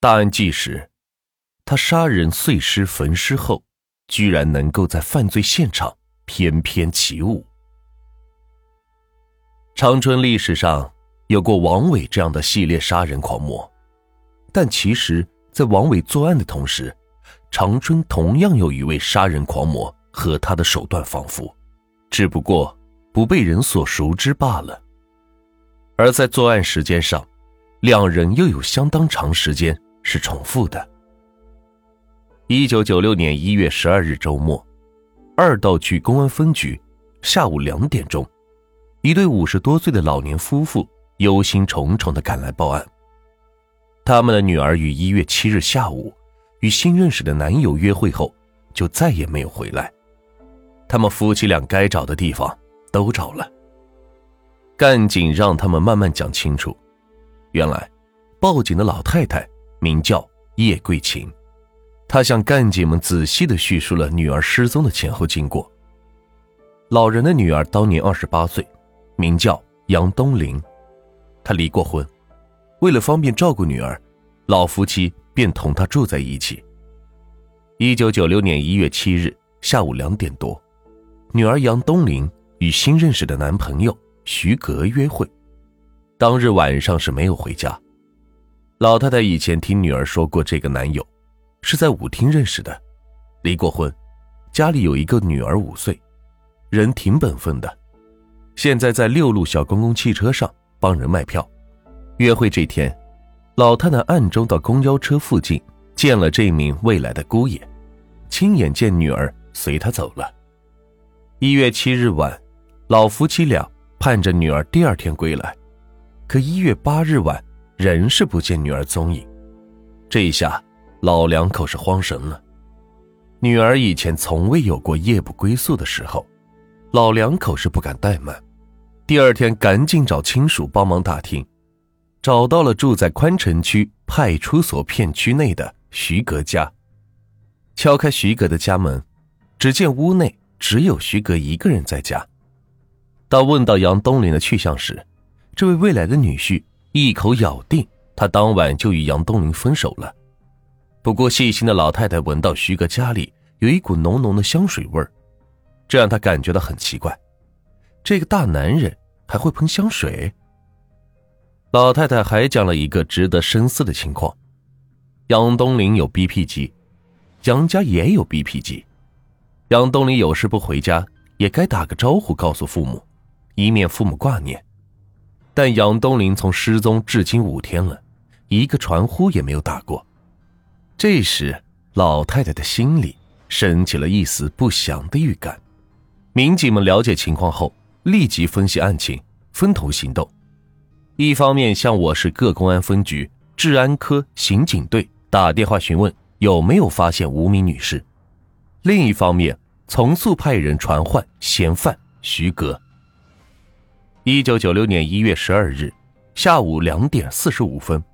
大案纪实：他杀人碎尸焚尸后，居然能够在犯罪现场翩翩起舞。长春历史上有过王伟这样的系列杀人狂魔，但其实，在王伟作案的同时，长春同样有一位杀人狂魔和他的手段仿佛，只不过不被人所熟知罢了。而在作案时间上，两人又有相当长时间是重复的。一九九六年一月十二日周末，二道区公安分局下午两点钟。一对五十多岁的老年夫妇忧心忡忡的赶来报案。他们的女儿于一月七日下午与新认识的男友约会后，就再也没有回来。他们夫妻俩该找的地方都找了。干警让他们慢慢讲清楚。原来，报警的老太太名叫叶桂琴，她向干警们仔细的叙述了女儿失踪的前后经过。老人的女儿当年二十八岁。名叫杨东林，她离过婚，为了方便照顾女儿，老夫妻便同他住在一起。一九九六年一月七日下午两点多，女儿杨东林与新认识的男朋友徐格约会，当日晚上是没有回家。老太太以前听女儿说过，这个男友是在舞厅认识的，离过婚，家里有一个女儿五岁，人挺本分的。现在在六路小公共汽车上帮人卖票。约会这天，老太太暗中到公交车附近见了这名未来的姑爷，亲眼见女儿随他走了。一月七日晚，老夫妻俩盼着女儿第二天归来，可一月八日晚仍是不见女儿踪影。这一下，老两口是慌神了。女儿以前从未有过夜不归宿的时候，老两口是不敢怠慢。第二天，赶紧找亲属帮忙打听，找到了住在宽城区派出所片区内的徐格家。敲开徐格的家门，只见屋内只有徐格一个人在家。当问到杨东林的去向时，这位未来的女婿一口咬定他当晚就与杨东林分手了。不过，细心的老太太闻到徐哥家里有一股浓浓的香水味儿，这让她感觉到很奇怪。这个大男人还会喷香水。老太太还讲了一个值得深思的情况：杨东林有 BP 机，杨家也有 BP 机。杨东林有事不回家，也该打个招呼告诉父母，以免父母挂念。但杨东林从失踪至今五天了，一个传呼也没有打过。这时，老太太的心里升起了一丝不祥的预感。民警们了解情况后。立即分析案情，分头行动。一方面向我市各公安分局治安科刑警队打电话询问有没有发现无名女士；另一方面，从速派人传唤嫌犯徐格。一九九六年一月十二日下午两点四十五分，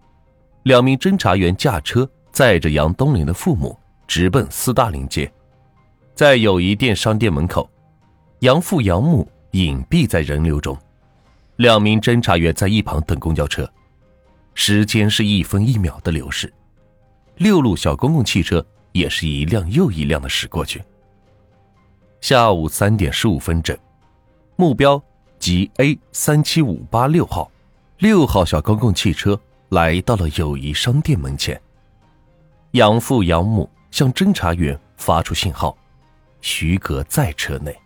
两名侦查员驾车载着杨东林的父母直奔斯大林街，在友谊店商店门口，杨父杨母。隐蔽在人流中，两名侦查员在一旁等公交车，时间是一分一秒的流逝，六路小公共汽车也是一辆又一辆的驶过去。下午三点十五分整，目标即 A 三七五八六号，六号小公共汽车来到了友谊商店门前，养父养母向侦查员发出信号，徐格在车内。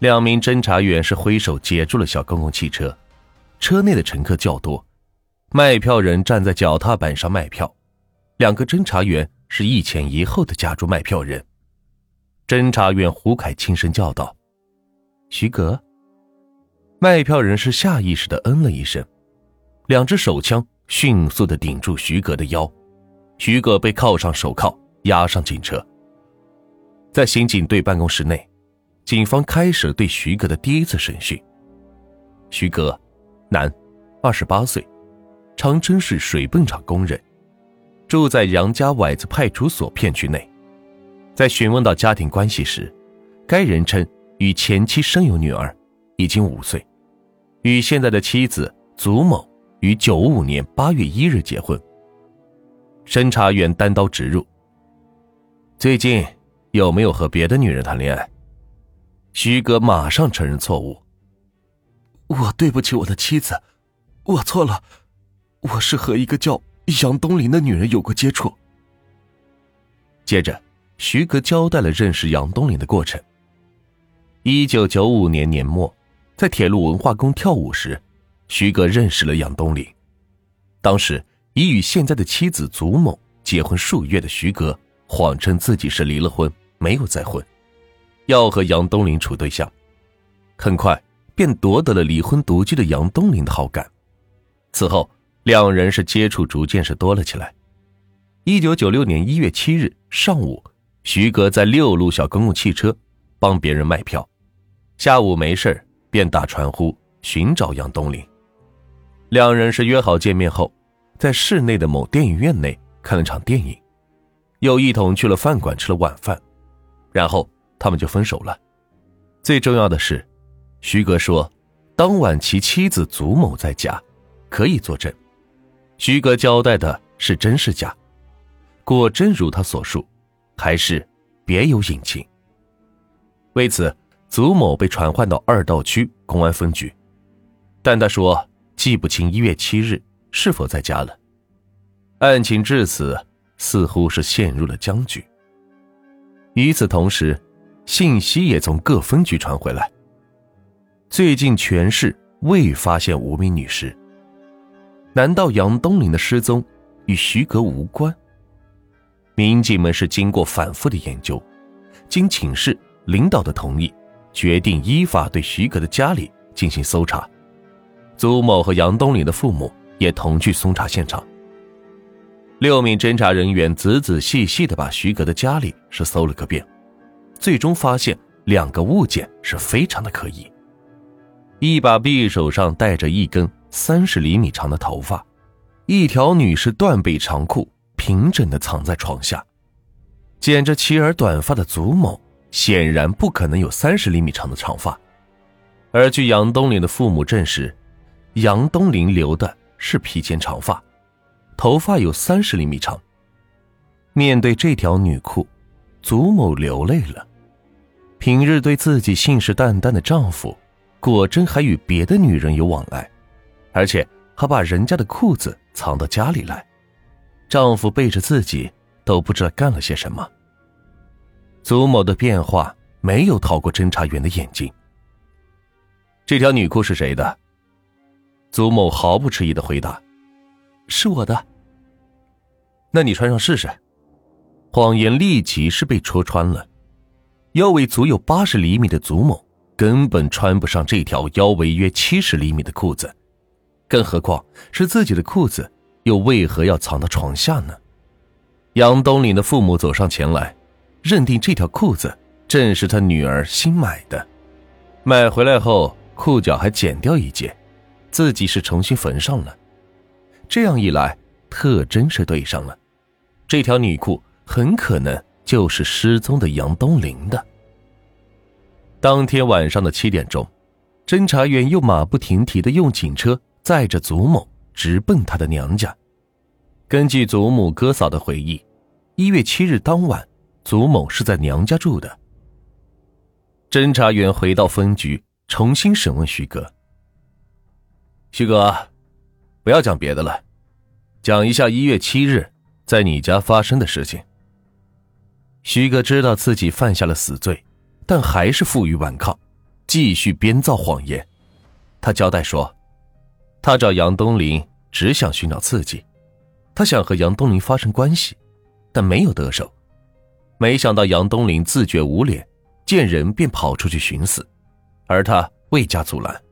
两名侦查员是挥手截住了小公共汽车，车内的乘客较多，卖票人站在脚踏板上卖票，两个侦查员是一前一后的夹住卖票人。侦查员胡凯轻声叫道：“徐格。”卖票人是下意识的嗯了一声，两只手枪迅速的顶住徐格的腰，徐格被铐上手铐，押上警车。在刑警队办公室内。警方开始对徐格的第一次审讯。徐哥，男，二十八岁，长春市水泵厂工人，住在杨家崴子派出所片区内。在询问到家庭关系时，该人称与前妻生有女儿，已经五岁，与现在的妻子祖某于九五年八月一日结婚。侦查员单刀直入：“最近有没有和别的女人谈恋爱？”徐哥马上承认错误：“我对不起我的妻子，我错了，我是和一个叫杨东林的女人有过接触。”接着，徐哥交代了认识杨东林的过程。一九九五年年末，在铁路文化宫跳舞时，徐哥认识了杨东林。当时已与现在的妻子祖某结婚数月的徐哥，谎称自己是离了婚，没有再婚，要和杨东林处对象。很快便夺得了离婚独居的杨东林的好感。此后，两人是接触逐渐是多了起来。一九九六年一月七日上午，徐哥在六路小公共汽车帮别人卖票，下午没事便打传呼寻找杨东林。两人是约好见面后，在市内的某电影院内看了场电影，又一同去了饭馆吃了晚饭，然后他们就分手了。最重要的是，徐哥说，当晚其妻子祖某在家，可以作证。徐哥交代的是真是假？果真如他所述，还是别有隐情。为此，祖某被传唤到二道区公安分局，但他说记不清一月七日是否在家了。案情至此，似乎是陷入了僵局。与此同时，信息也从各分局传回来：最近全市未发现无名女尸。难道杨东林的失踪与徐格无关？民警们是经过反复的研究，经请示领导的同意，决定依法对徐格的家里进行搜查。祖某和杨东林的父母也同去搜查现场。六名侦查人员仔仔细细的把徐格的家里是搜了个遍，最终发现两个物件是非常的可疑：一把匕首上带着一根三十厘米长的头发，一条女士断背长裤。平整的藏在床下，剪着齐耳短发的祖某显然不可能有三十厘米长的长发，而据杨东林的父母证实，杨东林留的是披肩长发，头发有三十厘米长。面对这条女裤，祖母流泪了。平日对自己信誓旦旦的丈夫，果真还与别的女人有往来，而且还把人家的裤子藏到家里来。丈夫背着自己都不知道干了些什么。祖某的变化没有逃过侦查员的眼睛。这条女裤是谁的？祖某毫不迟疑的回答：“是我的。”那你穿上试试。谎言立即是被戳穿了。腰围足有八十厘米的祖某根本穿不上这条腰围约七十厘米的裤子，更何况是自己的裤子。又为何要藏到床下呢？杨东林的父母走上前来，认定这条裤子正是他女儿新买的，买回来后裤脚还剪掉一截，自己是重新缝上了。这样一来，特征是对上了，这条女裤很可能就是失踪的杨东林的。当天晚上的七点钟，侦查员又马不停蹄的用警车载着祖母。直奔他的娘家。根据祖母哥嫂的回忆，一月七日当晚，祖某是在娘家住的。侦查员回到分局，重新审问徐哥。徐哥，不要讲别的了，讲一下一月七日在你家发生的事情。徐哥知道自己犯下了死罪，但还是负隅顽抗，继续编造谎言。他交代说。他找杨东林只想寻找刺激，他想和杨东林发生关系，但没有得手。没想到杨东林自觉无脸，见人便跑出去寻死，而他未加阻拦。